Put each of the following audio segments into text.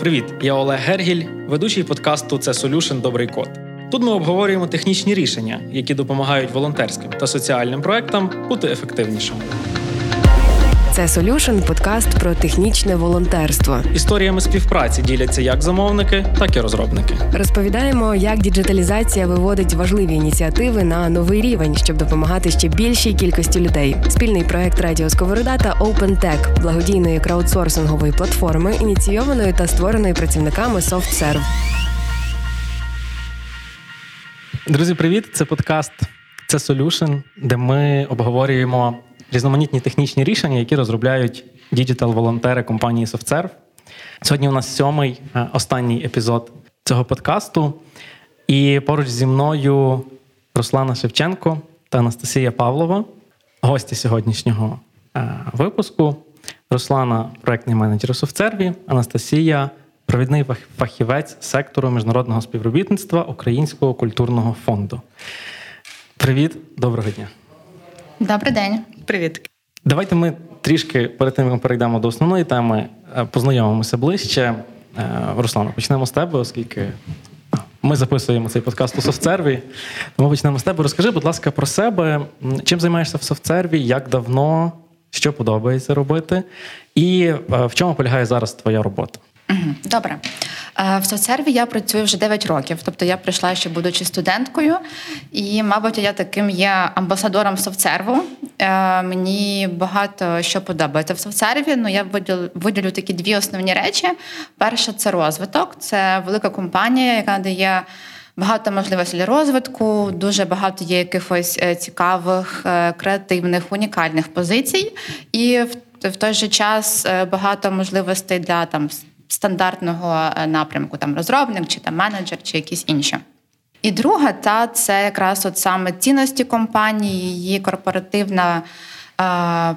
Привіт, я Олег Гергіль, ведучий подкасту Це Solution Добрий код. Тут ми обговорюємо технічні рішення, які допомагають волонтерським та соціальним проектам бути ефективнішими. Це Solution – подкаст про технічне волонтерство. Історіями співпраці діляться як замовники, так і розробники. Розповідаємо, як діджиталізація виводить важливі ініціативи на новий рівень, щоб допомагати ще більшій кількості людей. Спільний проект Радіо Сковорода та OpenTech – благодійної краудсорсингової платформи, ініційованої та створеної працівниками SoftServe. Друзі, привіт! Це подкаст Це Solution, де ми обговорюємо різноманітні технічні рішення, які розробляють діджитал-волонтери компанії SoftServe. Сьогодні у нас сьомий е, останній епізод цього подкасту. І поруч зі мною Руслана Шевченко та Анастасія Павлова, гості сьогоднішнього е, випуску. Руслана проектний менеджер у SoftServe, Анастасія провідний фахівець сектору міжнародного співробітництва Українського культурного фонду. Привіт, доброго дня. Добрий день. Привіт. Давайте ми трішки перед тим, як ми перейдемо до основної теми, е, познайомимося ближче. Е, Руслана, почнемо з тебе, оскільки ми записуємо цей подкаст у софтсерві. Тому почнемо з тебе. Розкажи, будь ласка, про себе. Чим займаєшся в софтсерві, як давно, що подобається робити, і е, в чому полягає зараз твоя робота? Добре. Е, в соцсерві я працюю вже 9 років, тобто я прийшла ще будучи студенткою, і, мабуть, я таким є амбасадором софтсерву. Е, мені багато що подобається в софтсерві, Ну я виділю, такі дві основні речі. Перше це розвиток, це велика компанія, яка дає. Багато можливостей для розвитку, дуже багато є якихось е, цікавих, креативних, унікальних позицій, і в той же час багато можливостей для там стандартного е, напрямку, там розробник, чи там менеджер, чи якісь інші. І друга, та це якраз от саме цінності компанії, її корпоративна.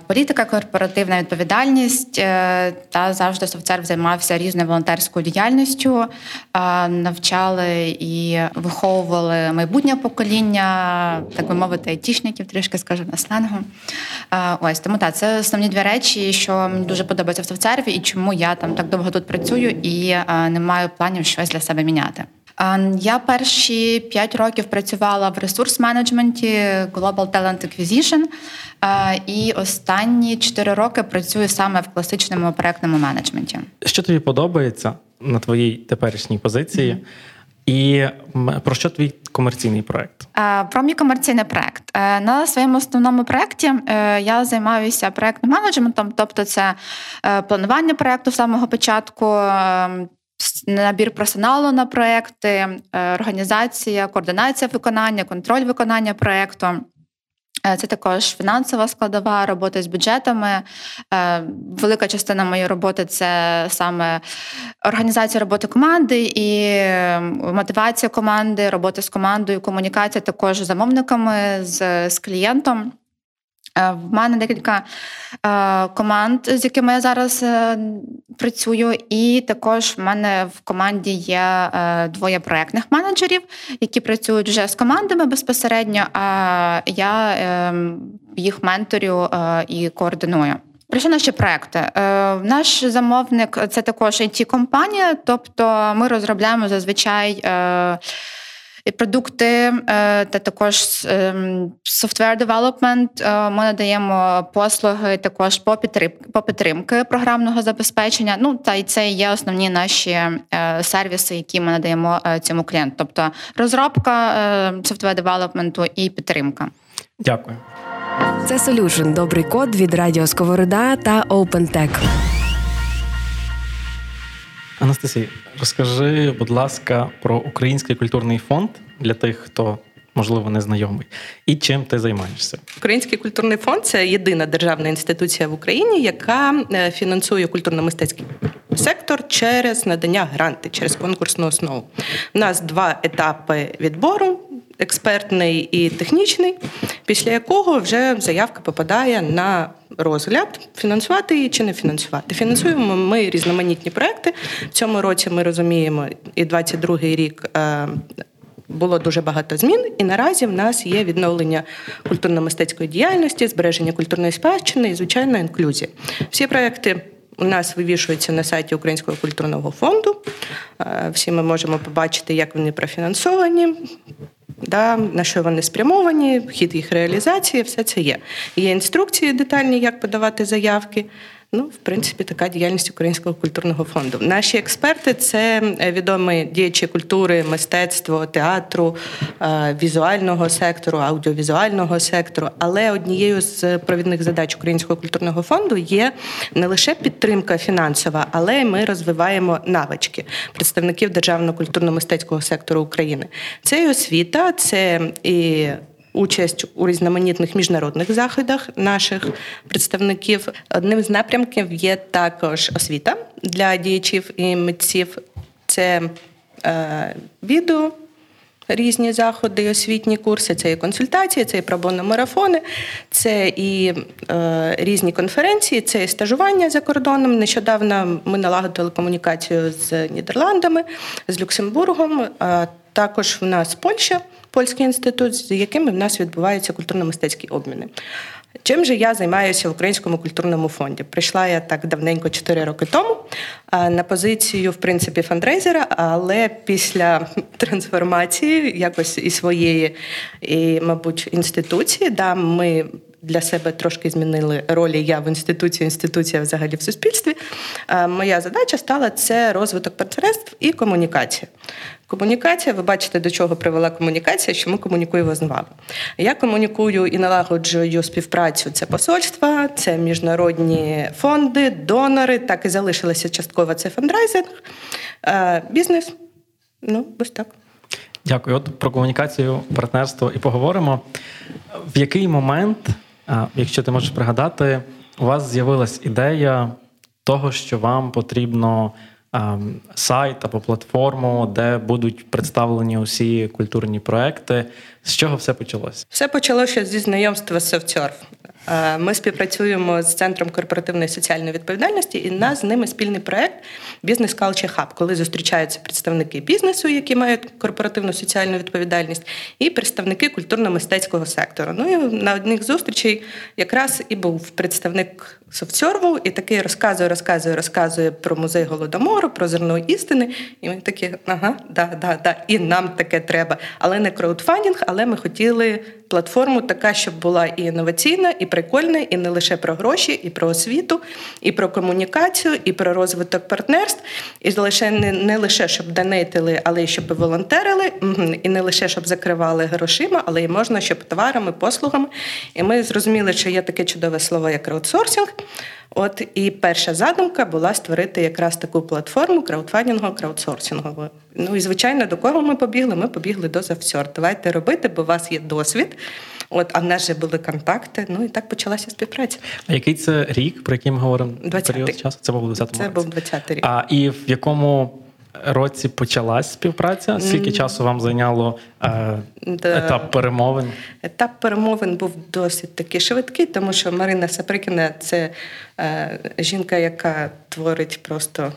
Політика, корпоративна відповідальність е, та завжди софтсерв займався різною волонтерською діяльністю, навчали і виховували майбутнє покоління, так би мовити, айтішників, трішки скажу на сленгу. Ось тому так, це основні дві речі, що мені дуже подобається в софтсерві, і чому я там так довго тут працюю і не маю планів щось для себе міняти. Я перші п'ять років працювала в ресурс-менеджменті Global Talent Acquisition, і останні чотири роки працюю саме в класичному проектному менеджменті. Що тобі подобається на твоїй теперішній позиції? Mm-hmm. І про що твій комерційний проект? Про мій комерційний проект е, на своєму основному проєкті е, я займаюся проектним менеджментом, тобто це е, планування проекту з самого початку, набір персоналу на проекти, організація, координація виконання, контроль виконання проекту. Е, це також фінансова складова робота з бюджетами. Е, велика частина моєї роботи це саме організація роботи команди і мотивація команди, робота з командою, комунікація також з замовниками, з, з клієнтом. Е, в мене декілька е, команд, з якими я зараз е, працюю, і також в мене в команді є двоє проєктних менеджерів, які працюють вже з командами безпосередньо. А я їх менторю і координую. Що наші проекти? Наш замовник це також it компанія тобто ми розробляємо зазвичай продукти е, та також ем, software development. Е, ми надаємо послуги також по підтримки, по підтримки програмного забезпечення. Ну та й це є основні наші е, сервіси, які ми надаємо цьому клієнту. Тобто розробка software development і підтримка. Дякую. Це Solution. Добрий код від Радіо Сковорода та OpenTech. Анастасія, розкажи, будь ласка, про Український культурний фонд для тих, хто можливо не знайомий, і чим ти займаєшся? Український культурний фонд це єдина державна інституція в Україні, яка е, фінансує культурно-мистецький сектор через надання гранти, через конкурсну основу. У нас два етапи відбору. Експертний і технічний, після якого вже заявка попадає на розгляд, фінансувати її чи не фінансувати. Фінансуємо ми різноманітні проекти. В цьому році ми розуміємо, і 22-й рік е, було дуже багато змін, і наразі в нас є відновлення культурно-мистецької діяльності, збереження культурної спадщини і звичайно інклюзія. Всі проекти у нас вивішується на сайті Українського культурного фонду. Всі ми можемо побачити, як вони профінансовані, да, на що вони спрямовані, хід їх реалізації, все це є. Є інструкції детальні, як подавати заявки. Ну, в принципі, така діяльність Українського культурного фонду. Наші експерти це е, відомі діячі культури, мистецтво, театру, е, візуального сектору, аудіовізуального сектору. Але однією з провідних задач Українського культурного фонду є не лише підтримка фінансова, але й ми розвиваємо навички представників державного культурно-мистецького сектору України. Це і освіта, це і участь у різноманітних міжнародних заходах наших представників. Одним з напрямків є також освіта для діячів і митців. Це е, відео. Різні заходи, освітні курси, це і консультації, це і пробонно-марафони, це і е, різні конференції, це і стажування за кордоном. Нещодавно ми налагодили комунікацію з Нідерландами, з Люксембургом. Е, також в нас Польща польський інститут, з якими в нас відбуваються культурно-мистецькі обміни. Чим же я займаюся в Українському культурному фонді? Прийшла я так давненько 4 роки тому на позицію, в принципі, фандрейзера, але після трансформації якось і своєї, і, мабуть, інституції, да, ми для себе трошки змінили ролі я в інституції, інституція взагалі в суспільстві. Моя задача стала це розвиток партнерств і комунікація. Комунікація, ви бачите, до чого привела комунікація, що ми комунікуємо з вами. Я комунікую і налагоджую співпрацю. Це посольства, це міжнародні фонди, донори. Так і залишилося частково це фандрайзинг, бізнес. Ну, ось так. Дякую. От про комунікацію, партнерство і поговоримо. В який момент, якщо ти можеш пригадати, у вас з'явилась ідея того, що вам потрібно Ем, сайт або платформу, де будуть представлені усі культурні проекти. З чого все почалося? Все почалося зі знайомства з SoftSurf. Е, ми співпрацюємо з центром корпоративної соціальної відповідальності, і нас з ними спільний проект Бізнес Culture Hub, коли зустрічаються представники бізнесу, які мають корпоративну соціальну відповідальність, і представники культурно-мистецького сектору. Ну і на одних зустрічей якраз і був представник Софтсерву, і такий розказує, розказує, розказує про музей голодомору, про зерно істини. І ми такі, ага, да, да, да, і нам таке треба. Але не краудфандінг, але ми хотіли платформу така, щоб була і інноваційна, і прикольна, і не лише про гроші, і про освіту, і про комунікацію, і про розвиток партнерств, і лише не, не лише щоб донейтили, але й щоб волонтерили, і не лише щоб закривали грошима, але й можна, щоб товарами, послугами. І ми зрозуміли, що є таке чудове слово, як краудсорсинг. От і перша задумка була створити якраз таку платформу краудфандингу, краудсорсингову. Ну і звичайно, до кого ми побігли? Ми побігли до Завсьор. Давайте робити, бо у вас є досвід. От, а в нас вже були контакти. Ну і так почалася співпраця. А який це рік, про який ми говоримо? 20 період часу? Це був 20 Це був 20 рік. А і в якому році почалась співпраця? Скільки mm. часу вам зайняло е, етап перемовин? Етап перемовин був досить таки швидкий, тому що Марина Саприкіна це е, жінка, яка творить просто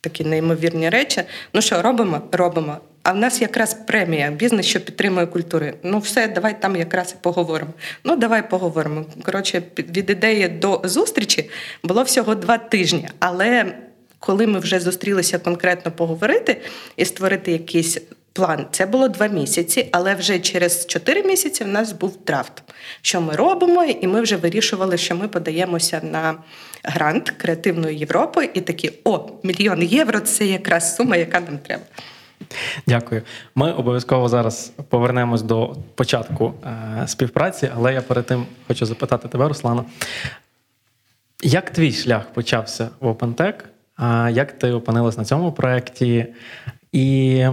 такі неймовірні речі. Ну що, робимо? Робимо. А в нас якраз премія бізнес, що підтримує культури. Ну, все, давай там якраз і поговоримо. Ну, давай поговоримо. Коротше, від ідеї до зустрічі було всього два тижні. Але коли ми вже зустрілися конкретно поговорити і створити якийсь план, це було два місяці, але вже через чотири місяці в нас був драфт. Що ми робимо, і ми вже вирішували, що ми подаємося на грант креативної Європи, і такі о, мільйон євро це якраз сума, яка нам треба. Дякую. Ми обов'язково зараз повернемось до початку е, співпраці, але я перед тим хочу запитати тебе, Руслана. Як твій шлях почався в OpenTech? Як ти опинилась на цьому проєкті? І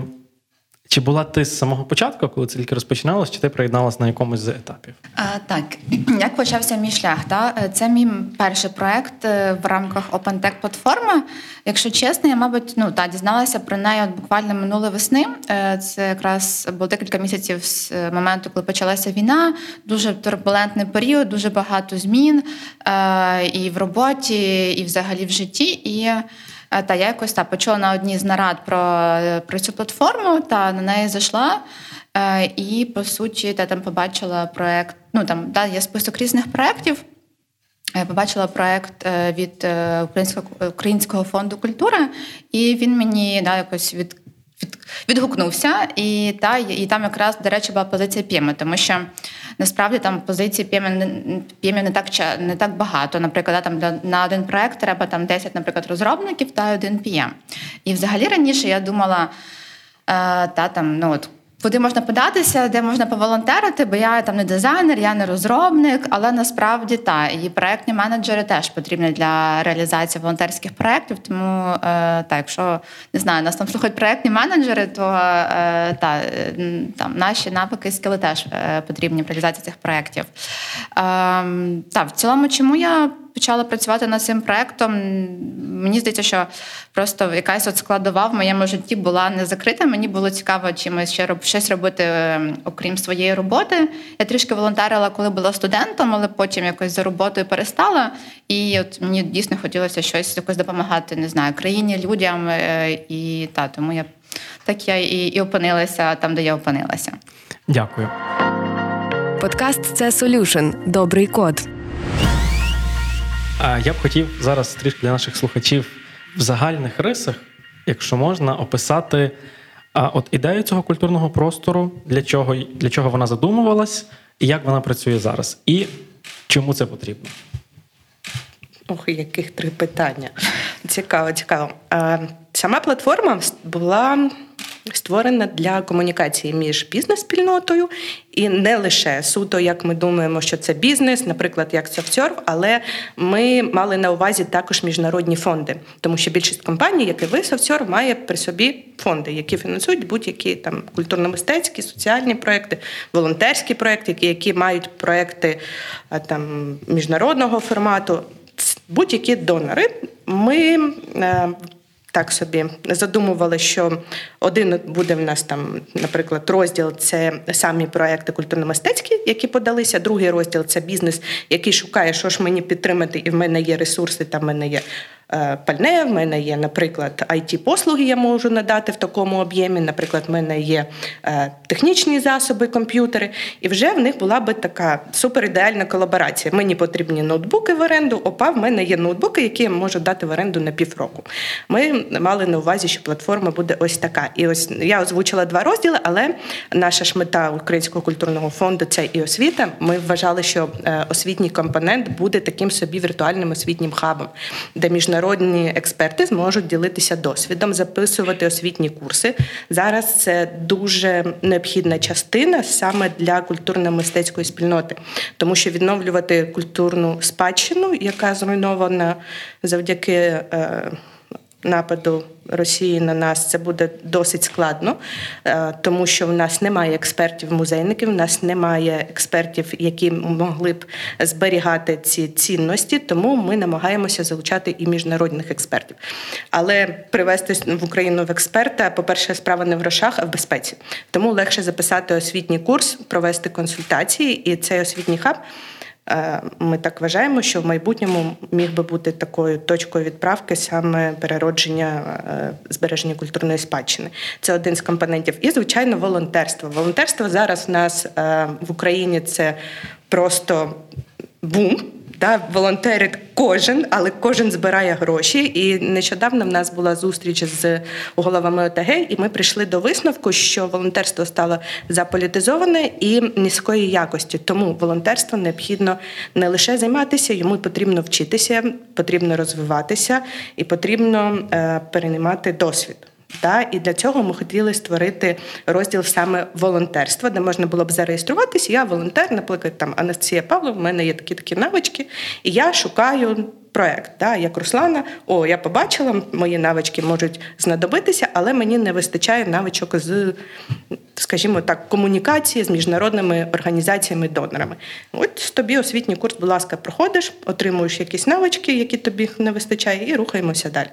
чи була ти з самого початку, коли це тільки розпочиналось, чи ти приєдналась на якомусь з етапів? А, Так, як почався мій шлях? Та? Це мій перший проект е, в рамках OpenTech платформи. Якщо чесно, я, мабуть, ну та дізналася про неї от буквально минулої весни. Е, це якраз було декілька місяців з е, моменту, коли почалася війна. Дуже турбулентний період, дуже багато змін і в роботі, і взагалі в житті. І та я якось та почула на одній з нарад про про цю платформу, та на неї зайшла. Е, і по суті, та там побачила проект. Ну там да, є список різних проєктів. Я побачила проект від Українського Українського фонду культури, і він мені да, якось від відгукнувся, і та і там якраз, до речі, була позиція П'єми, тому що насправді там позиції П'єми не так не так багато. Наприклад, там на один проект треба там 10, наприклад, розробників та один п'єм. І взагалі раніше я думала, е, та там ну от куди можна податися, де можна поволонтерити, бо я там не дизайнер, я не розробник, але насправді та і проектні менеджери теж потрібні для реалізації волонтерських проєктів. Тому е, так, якщо не знаю, нас там слухають проектні менеджери, то е, та там наші навики скіли теж е, потрібні в реалізації цих проєктів. Е, так, в цілому, чому я почала працювати над цим проектом, мені здається, що просто якась от складова в моєму житті була не закрита. Мені було цікаво чимось ще щось робити, ем, окрім своєї роботи. Я трішки волонтерила, коли була студентом, але потім якось за роботою перестала. І от мені дійсно хотілося щось якось допомагати, не знаю, країні, людям. Е, і та тому я так я і, і опинилася там, де я опинилася. Дякую. Подкаст це Solution. Добрий код. Я б хотів зараз трішки для наших слухачів в загальних рисах, якщо можна, описати от ідею цього культурного простору, для чого для чого вона задумувалась, і як вона працює зараз, і чому це потрібно. Ох, яких три питання. Цікаво, цікаво. Сама платформа була створена для комунікації між бізнес-спільнотою і не лише суто, як ми думаємо, що це бізнес, наприклад, як SoftServe, але ми мали на увазі також міжнародні фонди, тому що більшість компаній, як і ви, SoftServe, має при собі фонди, які фінансують будь-які там культурно-мистецькі, соціальні проекти, волонтерські проекти, які мають проекти там міжнародного формату. Будь-які донори. Ми е, так собі задумували, що один буде в нас там, наприклад, розділ це самі проекти культурно-мистецькі, які подалися. Другий розділ це бізнес, який шукає, що ж мені підтримати, і в мене є ресурси, там в мене є пальне. В мене є, наприклад, it послуги я можу надати в такому об'ємі. Наприклад, в мене є е, технічні засоби, комп'ютери, і вже в них була би така суперідеальна колаборація. Мені потрібні ноутбуки в оренду. Опа, в мене є ноутбуки, які я можу дати в оренду на півроку. Ми мали на увазі, що платформа буде ось така. І ось я озвучила два розділи, але наша ж мета Українського культурного фонду це і освіта. Ми вважали, що е, освітній компонент буде таким собі віртуальним освітнім хабом, де міжнародні міжнародні експерти зможуть ділитися досвідом, записувати освітні курси. Зараз це дуже необхідна частина саме для культурно-мистецької спільноти, тому що відновлювати культурну спадщину, яка зруйнована завдяки. Нападу Росії на нас це буде досить складно, е, тому що в нас немає експертів-музейників, в нас немає експертів, які могли б зберігати ці цінності. Тому ми намагаємося залучати і міжнародних експертів. Але привести в Україну в експерта, по-перше, справа не в грошах, а в безпеці. Тому легше записати освітній курс, провести консультації, і цей освітній хаб. Е, ми так вважаємо, що в майбутньому міг би бути такою точкою відправки саме переродження е, збереження культурної спадщини. Це один з компонентів. І, звичайно, волонтерство. Волонтерство зараз в нас е, в Україні це просто бум. Да, волонтерить кожен, але кожен збирає гроші. І нещодавно в нас була зустріч з головами ОТГ, і ми прийшли до висновку, що волонтерство стало заполітизоване і низької якості. Тому волонтерство необхідно не лише займатися, йому потрібно вчитися, потрібно розвиватися і потрібно е, переймати досвід. Да? І для цього ми хотіли створити розділ саме волонтерства, де можна було б зареєструватися. Я волонтер, наприклад, там Анастасія Павлова, в мене є такі такі навички, і я шукаю проект. Да? Як Руслана, о, я побачила, мої навички можуть знадобитися, але мені не вистачає навичок з, скажімо так, комунікації з міжнародними організаціями-донорами. От тобі освітній курс, будь ласка, проходиш, отримуєш якісь навички, які тобі не вистачає, і рухаємося далі.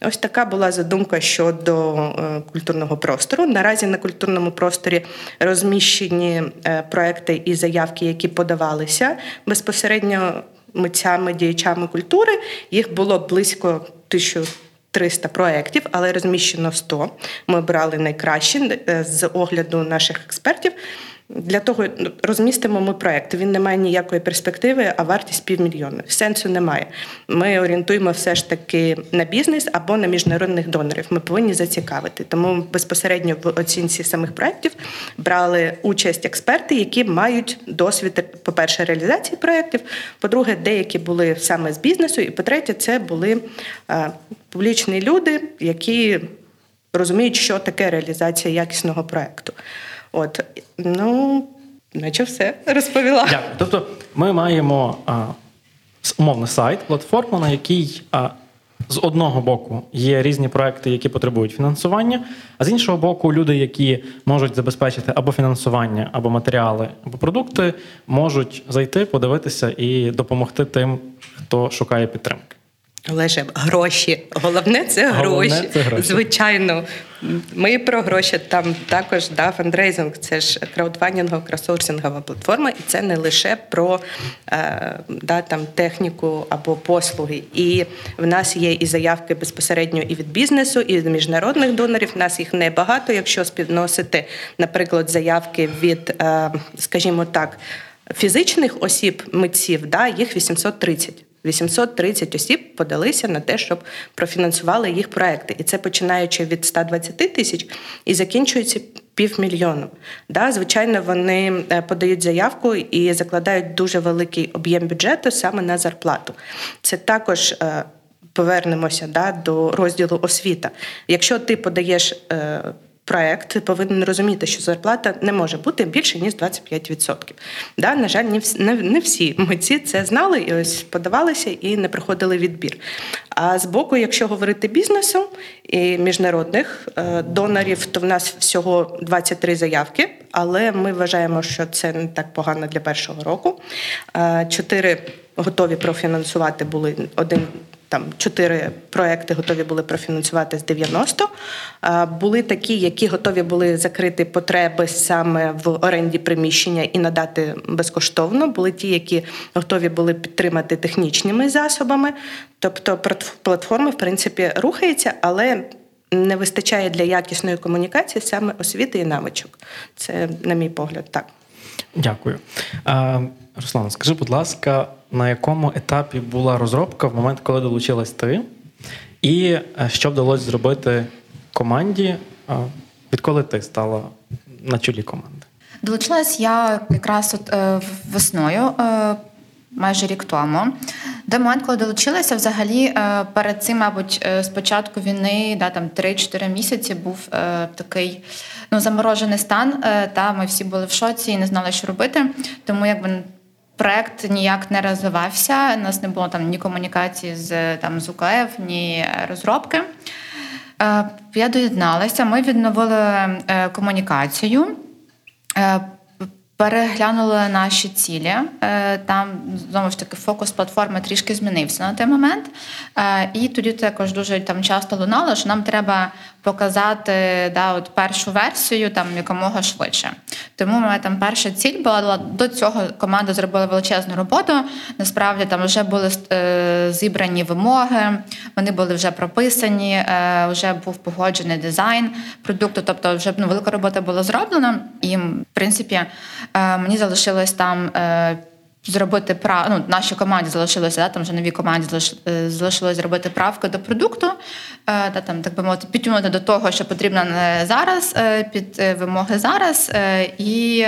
Ось така була задумка щодо е, культурного простору. Наразі на культурному просторі розміщені е, проекти і заявки, які подавалися безпосередньо митцями, діячами культури. Їх було близько 1300 проєктів, але розміщено 100. Ми брали найкращі е, з огляду наших експертів. Для того розмістимо ми проект. Він не має ніякої перспективи, а вартість півмільйона. Сенсу немає. Ми орієнтуємо все ж таки на бізнес або на міжнародних донорів. Ми повинні зацікавити. Тому безпосередньо в оцінці самих проєктів брали участь експерти, які мають досвід, по-перше, реалізації проєктів, по-друге, деякі були саме з бізнесу, і по-третє, це були е, публічні люди, які розуміють, що таке реалізація якісного проєкту. От, ну, наче все розповіла. Дякую. Тобто, ми маємо а, умовний сайт, платформу, на якій а, з одного боку є різні проекти, які потребують фінансування, а з іншого боку, люди, які можуть забезпечити або фінансування, або матеріали, або продукти, можуть зайти, подивитися і допомогти тим, хто шукає підтримки. Олеже, гроші. Головне це Головне гроші. це гроші. Звичайно, ми про гроші там також да, фандрейзинг, це ж краудфандингова, кросорсингова платформа, і це не лише про е, да, там, техніку або послуги. І в нас є і заявки безпосередньо і від бізнесу, і від міжнародних донорів. У нас їх небагато. Якщо співносити, наприклад, заявки від, е, скажімо так, фізичних осіб митців, да, їх 830. 830 осіб подалися на те, щоб профінансували їх проекти. І це починаючи від 120 тисяч і закінчується півмільйону. Да, Звичайно, вони е, подають заявку і закладають дуже великий об'єм бюджету саме на зарплату. Це також. е, Повернемося да, до розділу освіта. Якщо ти подаєш е, проект, повинен розуміти, що зарплата не може бути більше ніж 25%. Да, На жаль, не всі, митці це знали і ось подавалися і не проходили відбір. А з боку, якщо говорити бізнесу і міжнародних е, донорів, то в нас всього 23 заявки, але ми вважаємо, що це не так погано для першого року. Е, чотири готові профінансувати були один там чотири проекти готові були профінансувати з 90. Були такі, які готові були закрити потреби саме в оренді приміщення і надати безкоштовно. Були ті, які готові були підтримати технічними засобами. Тобто, платформа, в принципі, рухається, але не вистачає для якісної комунікації саме освіти і навичок. Це, на мій погляд, так. Дякую. Руслан, скажи, будь ласка, на якому етапі була розробка в момент, коли долучилась ти, і е, що вдалося зробити команді, е, відколи ти стала на чолі команди? Долучилась я якраз от е, весною, майже рік тому. До моменту, коли долучилася, взагалі перед цим, мабуть, з початку війни, да, там 3-4 місяці був такий ну, заморожений стан. Та ми всі були в шоці і не знали, що робити. Тому якби Проект ніяк не розвивався. У нас не було там ні комунікації з там з УКФ, ні розробки. Е, я доєдналася. Ми відновили е, комунікацію. Е, переглянули наші цілі. Там знову ж таки фокус платформи трішки змінився на той момент. І тоді також дуже там часто лунало, що нам треба показати да, от першу версію там якомога швидше. Тому ми там перша ціль була до цього. Команда зробила величезну роботу. Насправді там вже були е, зібрані вимоги, вони були вже прописані, вже був погоджений дизайн продукту. Тобто, вже ну, велика робота була зроблена, і в принципі. Е, мені залишилось там. Е, зробити прав... ну, нашій команді залишилося, да, там вже новій команді е, залишилось зробити правки до продукту, та там, так би мовити, підтягнути до того, що потрібно зараз, під вимоги зараз, і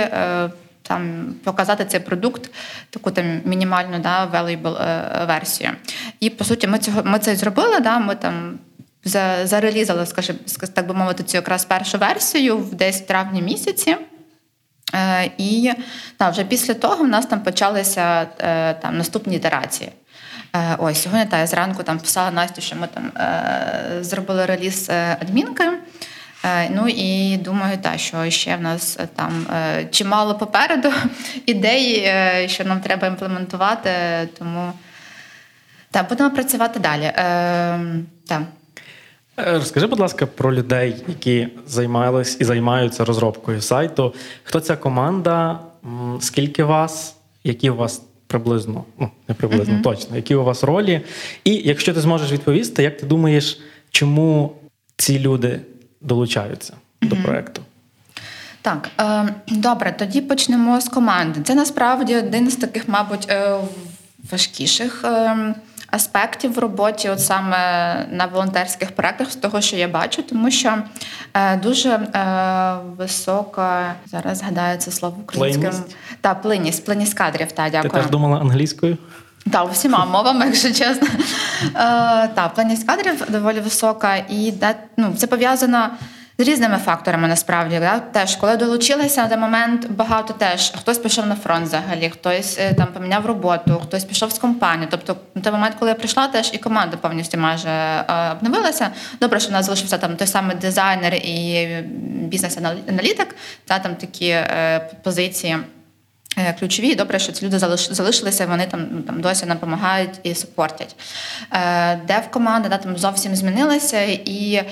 там показати цей продукт, таку там мінімальну да, valuable версію. І по суті, ми цього ми це зробили. Да, Ми там зарелізали, скажімо, так би мовити, цю якраз першу версію десь в травні місяці. Е, і та, вже після того в нас там почалися е, там наступні ітерації. Е, ось сьогодні та я зранку там писала Настю, що ми там зробили реліз адмінки. Ну і думаю, та, що ще в нас там чимало попереду ідей, що нам треба імплементувати. Тому та, будемо працювати далі. Так. Е, розкажи, будь ласка, про людей, які займались і займаються розробкою сайту. Хто ця команда? Скільки вас? Які у вас приблизно, ну не приблизно, uh-huh. точно, які у вас ролі? І якщо ти зможеш відповісти, як ти думаєш, чому ці люди долучаються uh-huh. до проекту? Так, е, добре, тоді почнемо з команди. Це насправді один з таких, мабуть, е, важкіших. Аспектів в роботі, от саме на волонтерських проектах, з того, що я бачу, тому що е, дуже е, висока зараз згадаю це слово українським та плинність, плинність кадрів. Та дякую. Ти теж думала англійською? Так, всіма мовами, якщо чесно. Е, Так, плинність кадрів доволі висока, і ну, це пов'язано з різними факторами насправді. Да? Теж, коли долучилися на момент, багато теж хтось пішов на фронт взагалі, хтось е, там поміняв роботу, хтось пішов з компанії. Тобто, на той момент, коли я прийшла, теж і команда повністю майже е, обновилася. Добре, що в нас залишився там той самий дизайнер і бізнес-аналітик, та там такі е, позиції. Ключові, добре, що ці люди залишилися, вони там ну, там досі нам допомагають і супортять. Дев команда да, там зовсім змінилася, і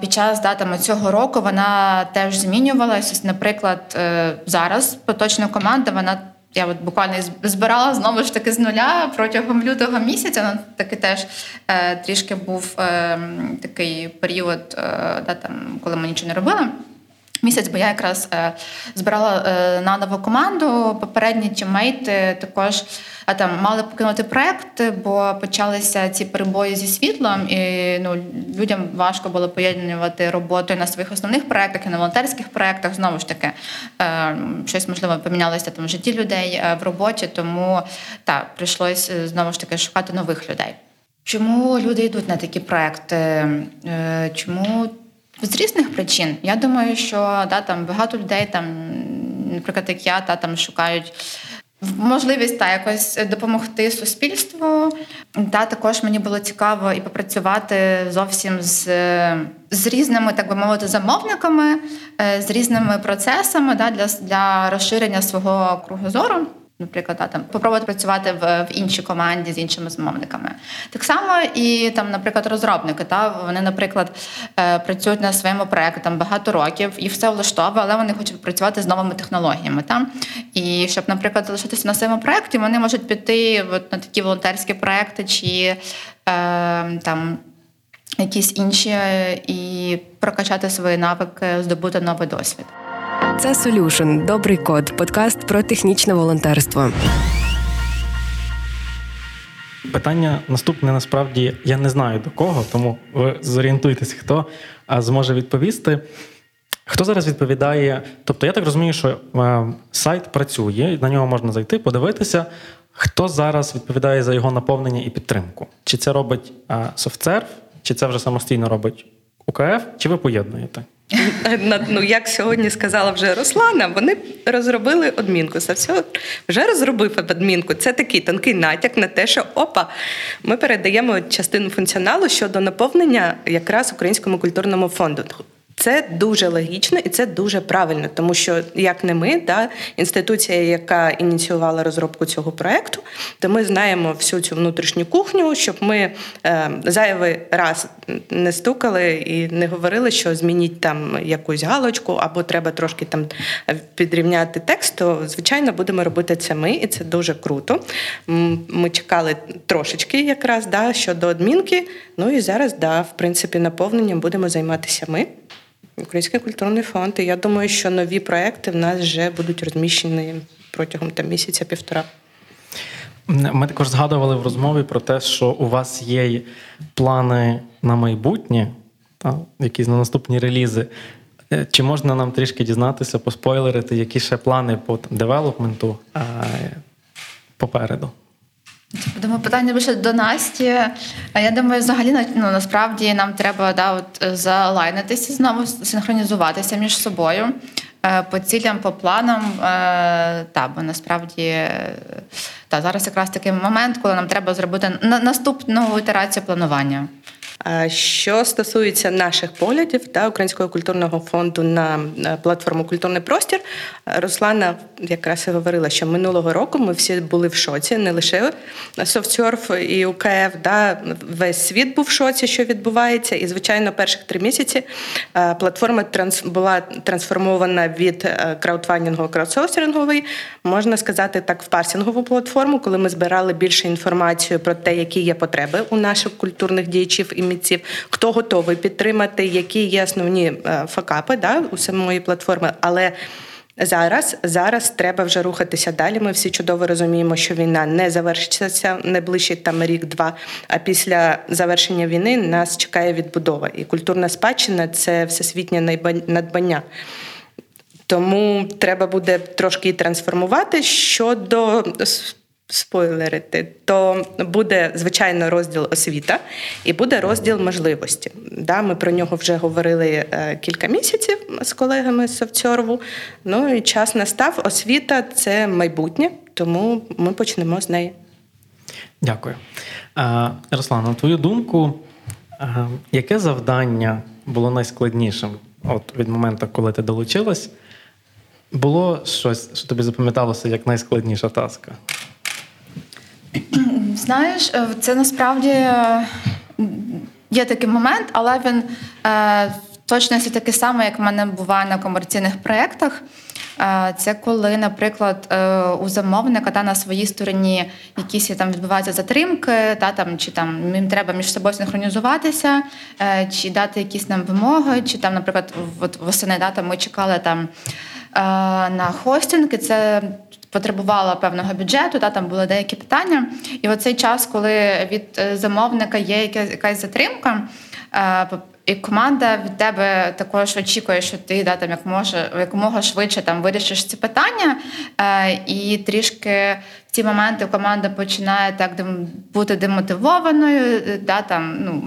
під час датами цього року вона теж змінювалася. Наприклад, е, зараз поточна команда вона. Я от буквально збирала знову ж таки з нуля протягом лютого місяця. Ну, таки теж е, трішки був е, такий період, е, да, там, коли ми нічого не робили. Місяць, бо я якраз е, збирала е, на нову команду. Попередні тіммейти також а там мали покинути проект, бо почалися ці перебої зі світлом, і ну людям важко було поєднувати роботу на своїх основних проектах і на волонтерських проектах. Знову ж таки, е, щось можливо помінялося там в житті людей е, в роботі, тому так прийшлось е, знову ж таки шукати нових людей. Чому люди йдуть на такі проекти? Чому з різних причин? Я думаю, що да, там багато людей там, наприклад, як я, та там шукають Можливість та якось допомогти суспільству. Та також мені було цікаво і попрацювати зовсім з з різними, так би мовити, замовниками, е, з різними процесами да, для, для розширення свого кругозору наприклад, там попробувати працювати в, в іншій команді з іншими замовниками. Так само і там, наприклад, розробники. Та вони, наприклад, е, працюють на своєму проєкті там багато років і все влаштовує, але вони хочуть працювати з новими технологіями. Та? І щоб, наприклад, залишитися на своєму проєкті, вони можуть піти от, на такі волонтерські проекти чи е, там. Якісь інші і прокачати свої навики, здобути новий досвід. Це Solution – добрий код, подкаст про технічне волонтерство. Питання наступне насправді я не знаю до кого, тому ви зорієнтуйтесь, хто зможе відповісти. Хто зараз відповідає? Тобто, я так розумію, що е, сайт працює, на нього можна зайти, подивитися. Хто зараз відповідає за його наповнення і підтримку? Чи це робить SoftServe, чи це вже самостійно робить УКФ, чи ви поєднуєте? Ну, як сьогодні сказала вже Руслана, вони розробили адмінку. все вже розробив адмінку. Це такий тонкий натяк на те, що опа, ми передаємо частину функціоналу щодо наповнення якраз українському культурному фонду. Це дуже логічно і це дуже правильно, тому що як не ми, да, інституція, яка ініціювала розробку цього проекту, то ми знаємо всю цю внутрішню кухню, щоб ми е, зайвий раз не стукали і не говорили, що змініть там якусь галочку, або треба трошки там підрівняти текст. То звичайно будемо робити це ми, і це дуже круто. Ми чекали трошечки, якраз да, щодо адмінки. Ну і зараз, да, в принципі, наповненням будемо займатися ми. Український культурний фонд. І я думаю, що нові проекти в нас вже будуть розміщені протягом там місяця-півтора. Ми також згадували в розмові про те, що у вас є плани на майбутнє, та, якісь на наступні релізи. Е, чи можна нам трішки дізнатися, поспойлерити, які ще плани по там, девелопменту попереду? Думаю, питання більше до Насті. Я думаю, взагалі ну, насправді нам треба да, от, залайнитися знову, синхронізуватися між собою е, по цілям, по планам. Е, та, бо насправді та, зараз якраз такий момент, коли нам треба зробити наступну ітерацію планування. Що стосується наших поглядів та Українського культурного фонду на платформу Культурний простір, Руслана якраз і говорила, що минулого року ми всі були в шоці, не лише SoftSurf і УКФ, да, весь світ був в шоці, що відбувається. І, звичайно, перших три місяці платформа була трансформована від е, краудфандингової краудсорсингової, можна сказати так, в парсінгову платформу, коли ми збирали більше інформацію про те, які є потреби у наших культурних діячів і митців, хто готовий підтримати, які є основні е, факапи да, у самої платформи. Але Зараз зараз треба вже рухатися далі. Ми всі чудово розуміємо, що війна не завершиться найближчий там рік-два. А після завершення війни нас чекає відбудова. І культурна спадщина це всесвітнє надбання. Тому треба буде трошки трансформувати щодо спойлерити, то буде звичайно розділ освіта і буде розділ можливості. Да, Ми про нього вже говорили е, кілька місяців з колегами з Совцьорву. Ну і час настав. Освіта це майбутнє, тому ми почнемо з неї. Дякую. Руслан, на твою думку, яке завдання було найскладнішим от від моменту, коли ти долучилась? Було щось, що тобі запам'яталося як найскладніша таска? Знаєш, е, це насправді е, є такий момент, але він е, точно такий самий, як в мене буває на комерційних проєктах. Це коли, наприклад, у замовника та на своїй стороні якісь там відбуваються затримки, та там чи там їм треба між собою синхронізуватися, чи дати якісь нам вимоги, чи там, наприклад, от восени да, там ми чекали там на хостинг, і це потребувала певного бюджету, та там були деякі питання. І в цей час, коли від е, замовника є якась затримка, е, і команда від тебе також очікує, що ти да, там як може якомога швидше там вирішиш ці питання, е, і трішки в ці моменти команда починає так бути демотивованою. Да, там, ну,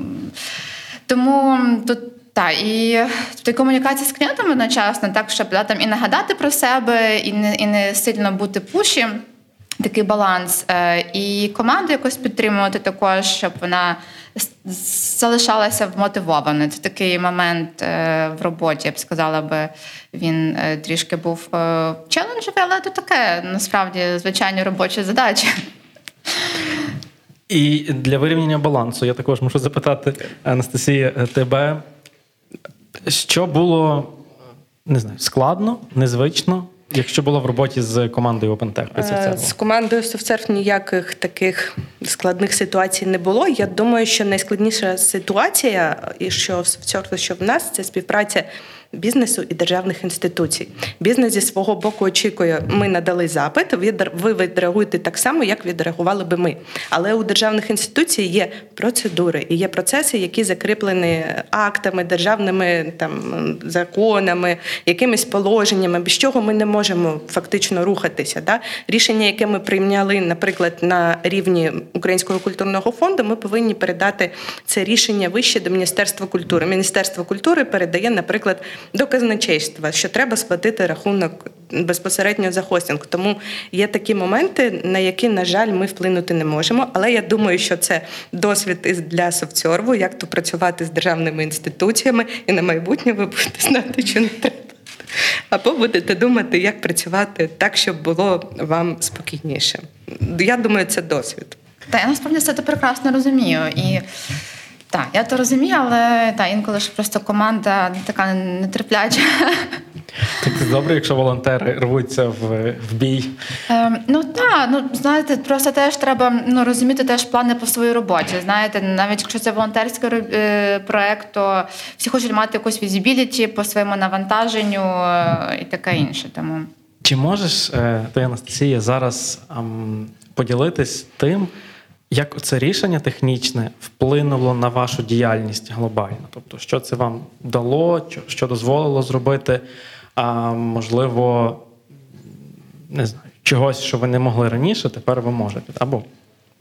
Тому тут. Так, і в комунікації з клієнтами одночасно, так щоб да, там і нагадати про себе, і не і не сильно бути пуші, такий баланс. Е, і команду якось підтримувати також, щоб вона залишалася вмотивованою. Це такий момент е, в роботі, я б сказала, би він е, трішки був челенджевий, але це таке насправді звичайні робочі задачі. І для вирівняння балансу я також можу запитати Анастасія тебе. Що було не знаю, складно, незвично, якщо було в роботі з командою OpenTech? Е, з командою SoftServe ніяких таких складних ситуацій не було. Я думаю, що найскладніша ситуація, і що в SoftServe, що в нас, це співпраця бізнесу і державних інституцій. Бізнес зі свого боку очікує, ми надали запит. ви відреагуєте так само, як відреагували би ми. Але у державних інституцій є процедури і є процеси, які закріплені актами, державними там законами, якимись положеннями, без чого ми не можемо фактично рухатися. Да? Рішення, яке ми прийняли, наприклад, на рівні Українського культурного фонду, ми повинні передати це рішення вище до Міністерства культури. Міністерство культури передає, наприклад до казначейства, що треба сплатити рахунок безпосередньо за хостинг. Тому є такі моменти, на які, на жаль, ми вплинути не можемо. Але я думаю, що це досвід для Совцьорву, як то працювати з державними інституціями, і на майбутнє ви будете знати, що не треба. Або будете думати, як працювати так, щоб було вам спокійніше. Я думаю, це досвід. Та я насправді все це прекрасно розумію. І так, я то розумію, але та, інколи ж просто команда така нетерпляча. Так добре, якщо волонтери рвуться в в бій. Е, ну так, ну знаєте, просто теж треба ну, розуміти теж плани по своїй роботі. Знаєте, навіть якщо це волонтерський е, проект, то всі хочуть мати якусь візибіліті по своєму навантаженню е, і таке інше. Тому чи можеш е, ти, Анастасія, зараз ем, поділитись тим? Як це рішення технічне вплинуло на вашу діяльність глобально? Тобто, що це вам дало, що дозволило зробити, а можливо, не знаю, чогось, що ви не могли раніше, тепер ви можете, або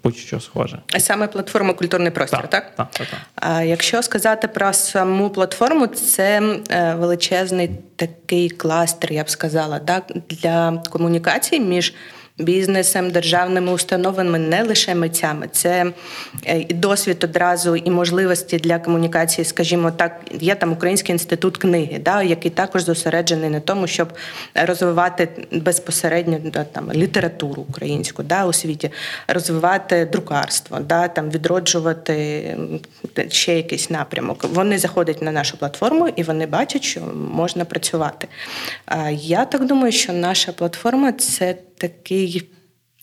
будь-що схоже. А саме платформа Культурний простір, так? Так, так, так. А Якщо сказати про саму платформу, це е, величезний такий кластер, я б сказала, так, для комунікації між бізнесом, державними установами, не лише митцями. Це е, досвід одразу і можливості для комунікації, скажімо так, є там Український інститут книги, да, який також зосереджений на тому, щоб розвивати безпосередньо да, там літературу українську да, у світі, розвивати друкарство, да, там відроджувати ще якийсь напрямок. Вони заходять на нашу платформу і вони бачать, що можна працювати. Я так думаю, що наша платформа це такий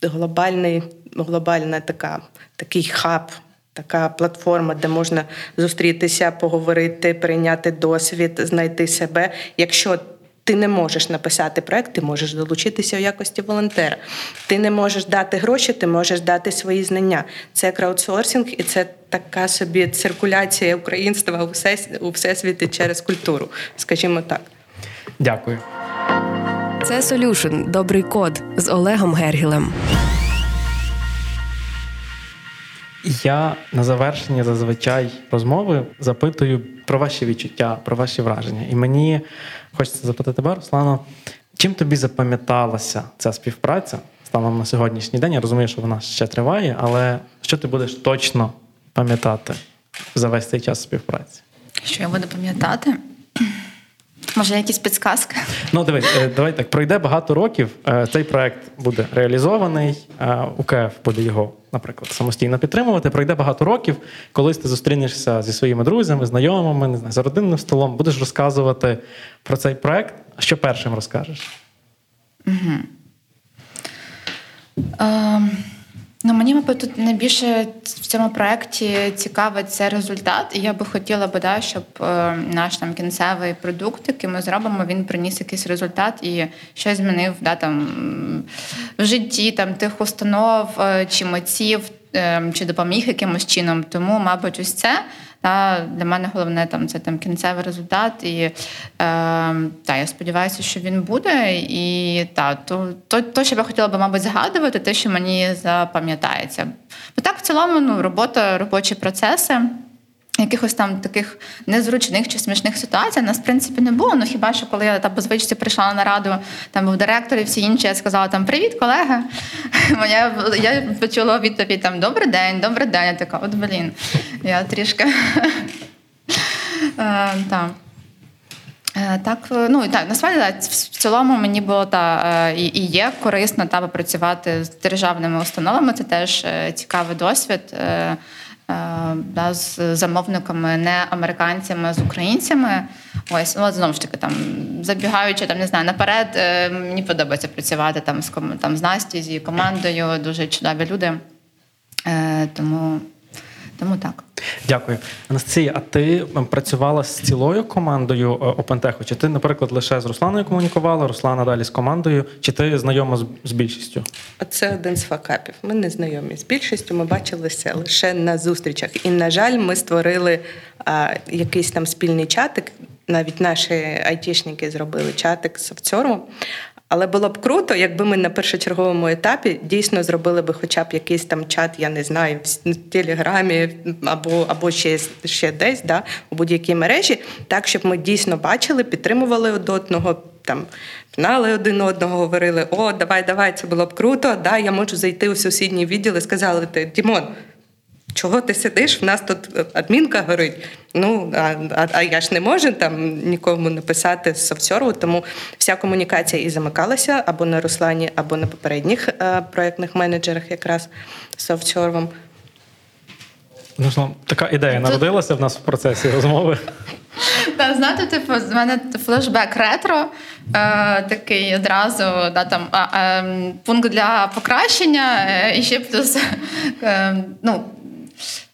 глобальний, глобальна така, такий хаб така платформа, де можна зустрітися, поговорити, прийняти досвід, знайти себе. Якщо ти не можеш написати проект, ти можеш долучитися в якості волонтера. Ти не можеш дати гроші, ти можеш дати свої знання. Це краудсорсинг, і це така собі циркуляція українства у всесвіті через культуру, скажімо так. Дякую. Це Solution. Добрий код з Олегом Гергілем. Я на завершення зазвичай розмови запитую про ваші відчуття, про ваші враження. І мені хочеться запитати тебе, Руслано, чим тобі запам'яталася ця співпраця станом на сьогоднішній день? Я розумію, що вона ще триває, але що ти будеш точно пам'ятати за весь цей час співпраці? Що я буду пам'ятати? Може, якісь підсказки? Ну, дивись, е, давай так. Пройде багато років. е, Цей проект буде реалізований. е, УКФ буде його, наприклад, самостійно підтримувати. Пройде багато років. Колись ти зустрінешся зі своїми друзями, знайомими, не знаю, за родинним столом, будеш розказувати про цей проект. Що першим розкажеш? Ем, ну, мені, мабуть, тут найбільше в цьому проєкті цікавий це результат, і я би хотіла би, да, щоб е, наш там кінцевий продукт, який ми зробимо, він приніс якийсь результат і щось змінив да, там, в житті там, тих установ е, чи митців, е, чи допоміг якимось чином. Тому, мабуть, ось це. Та для мене головне там це там кінцевий результат, і е, та я сподіваюся, що він буде. І та то, то, то, що я хотіла би, мабуть, згадувати, те, що мені запам'ятається. Бо так в цілому ну, робота, робочі процеси. Якихось там таких незручних чи смішних ситуацій нас в принципі не було. Ну хіба що коли я там по звичці прийшла на нараду, там був директор і всі інші, я сказала там Привіт, колега. Моя я почула відповідь там Добрий день, добрий день. Я така, от блін, я трішки Е, так. Е, Так, е, ну і так, насправді так, в цілому мені було та і є корисно та попрацювати з державними установами. Це теж цікавий досвід. Е, Да, з замовниками, не американцями, а з українцями. Ось, ну, знову ж таки, там забігаючи там, не знаю, наперед, е, мені подобається працювати там з там з Настю, з її командою, дуже чудові люди. Е, Тому, тому так. Дякую. Анастасія, а ти працювала з цілою командою е, OpenTech? Чи ти, наприклад, лише з Русланою комунікувала, Руслана далі з командою, чи ти знайома з, більшістю? Це один з факапів. Ми не знайомі з більшістю. Ми бачилися лише на зустрічах. І, на жаль, ми створили а, якийсь там спільний чатик. Навіть наші айтішники зробили чатик з Софтсервом. Але було б круто, якби ми на першочерговому етапі дійсно зробили би хоча б якийсь там чат, я не знаю, в Телеграмі або або ще, ще десь, да, у будь-якій мережі, так щоб ми дійсно бачили, підтримували один одного, там пнали один одного, говорили: О, давай, давай, це було б круто. Да, я можу зайти у сусідній відділ і сказали, Дімон. Чого ти сидиш? В нас тут адмінка горить. Ну а, а, а я ж не можу там нікому написати з софтсерву, тому вся комунікація і замикалася або на Руслані, або на попередніх е, проєктних менеджерах, якраз з софтсервом. Ну, така ідея народилася в нас в процесі розмови. Та знаєте, типу, з мене флешбек ретро, е, такий одразу да, там, е, пункт для покращення, е, і ще плюс. Е, ну,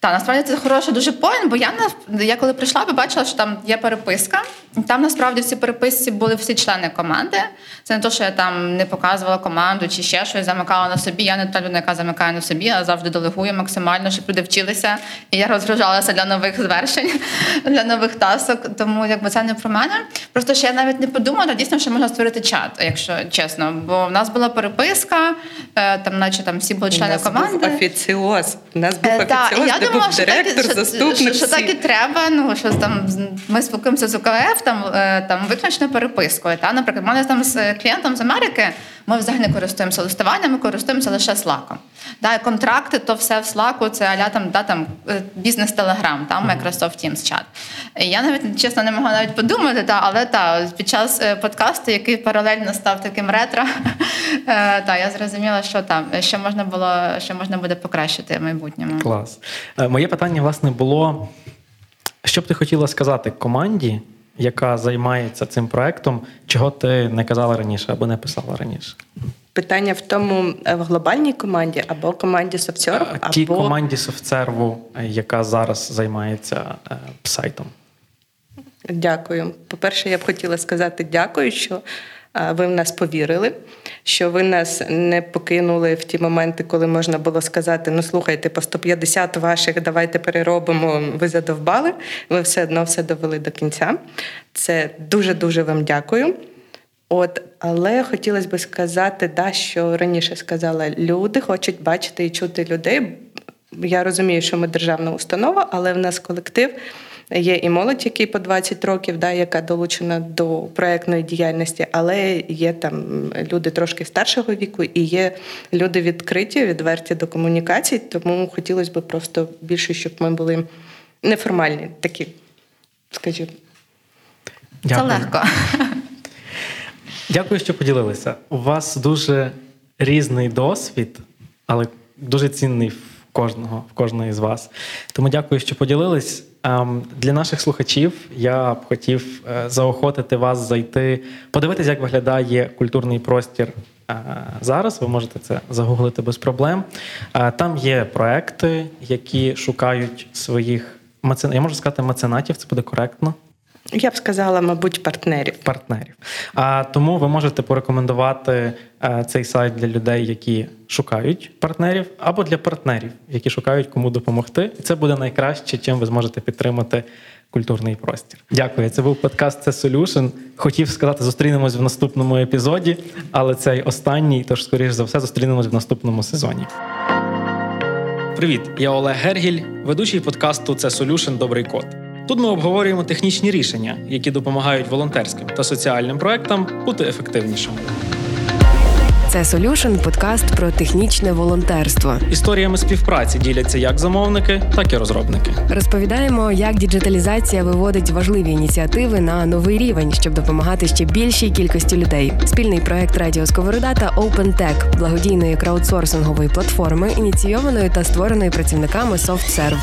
та, насправді це хороший дуже поін, бо я я коли прийшла, побачила, що там є переписка. Там насправді в цій переписці були всі члени команди. Це не те, що я там не показувала команду чи ще щось замикала на собі. Я не та людина, яка замикає на собі, а завжди делегую максимально, щоб люди вчилися. І я розгружалася для нових звершень, для нових тасок. Тому якби це не про мене. Просто що я навіть не подумала, дійсно, що можна створити чат, якщо чесно. Бо в нас була переписка, е, там, наче там всі були члени У нас команди. був офіціоз. У нас був Е, офіціоз, де був директор, заступник. що, що всі. так і треба. Ну що там ми спілкуємося з УКФ, там е, там виключно перепискою. Та наприклад, мене там з клієнтом з Америки. Ми взагалі не користуємося листуванням, ми користуємося лише Slack. Да, контракти, то все в Slack, це аля там, да, там е, бізнес Telegram, там Microsoft Teams чат. Я навіть чесно не могла навіть подумати, та, але та під час е, подкасту, який паралельно став таким ретро, е, та я зрозуміла, що там що можна було, що можна буде покращити в майбутньому. Клас. Е, Моє питання, власне, було: що б ти хотіла сказати команді, яка займається цим проектом, чого ти не казала раніше або не писала раніше? Питання в тому в глобальній команді або команді SoftServe, або... Тій команді SoftServe, яка зараз займається сайтом. Дякую. По-перше, я б хотіла сказати дякую, що ви в нас повірили, що ви нас не покинули в ті моменти, коли можна було сказати: ну слухайте, по 150 ваших, давайте переробимо, ви задовбали. Ви все одно все довели до кінця. Це дуже дуже вам дякую. От, але хотілося б сказати, да, що раніше сказала, люди хочуть бачити і чути людей. Я розумію, що ми державна установа, але в нас колектив. Є і молодь, який по 20 років, да, яка долучена до проектної діяльності, але є там люди трошки старшого віку і є люди відкриті, відверті до комунікацій. Тому хотілося б просто більше, щоб ми були неформальні такі, скажімо. Дякую. Це легко. Дякую, що поділилися. У вас дуже різний досвід, але дуже цінний в кожного, в кожної з вас. Тому дякую, що поділились. Ем, для наших слухачів я б хотів е, заохотити вас зайти, подивитися, як виглядає культурний простір е, зараз. Ви можете це загуглити без проблем. Е, там є проекти, які шукають своїх меценатів. Я можу сказати меценатів, це буде коректно. Я б сказала, мабуть, партнерів. Партнерів. А тому ви можете порекомендувати а, цей сайт для людей, які шукають партнерів, або для партнерів, які шукають кому допомогти. І це буде найкраще, чим ви зможете підтримати культурний простір. Дякую. Це був подкаст «Це Solution». Хотів сказати, зустрінемось в наступному епізоді, але цей останній, тож, скоріш за все, зустрінемось в наступному сезоні. Привіт, я Олег Гергіль, ведучий подкасту Це Solution. Добрий код. Тут ми обговорюємо технічні рішення, які допомагають волонтерським та соціальним проектам бути ефективнішими. Це Solution – подкаст про технічне волонтерство. Історіями співпраці діляться як замовники, так і розробники. Розповідаємо, як діджиталізація виводить важливі ініціативи на новий рівень, щоб допомагати ще більшій кількості людей. Спільний проект Радіо Сковорода та OpenTech – благодійної краудсорсингової платформи, ініційованої та створеної працівниками SoftServe.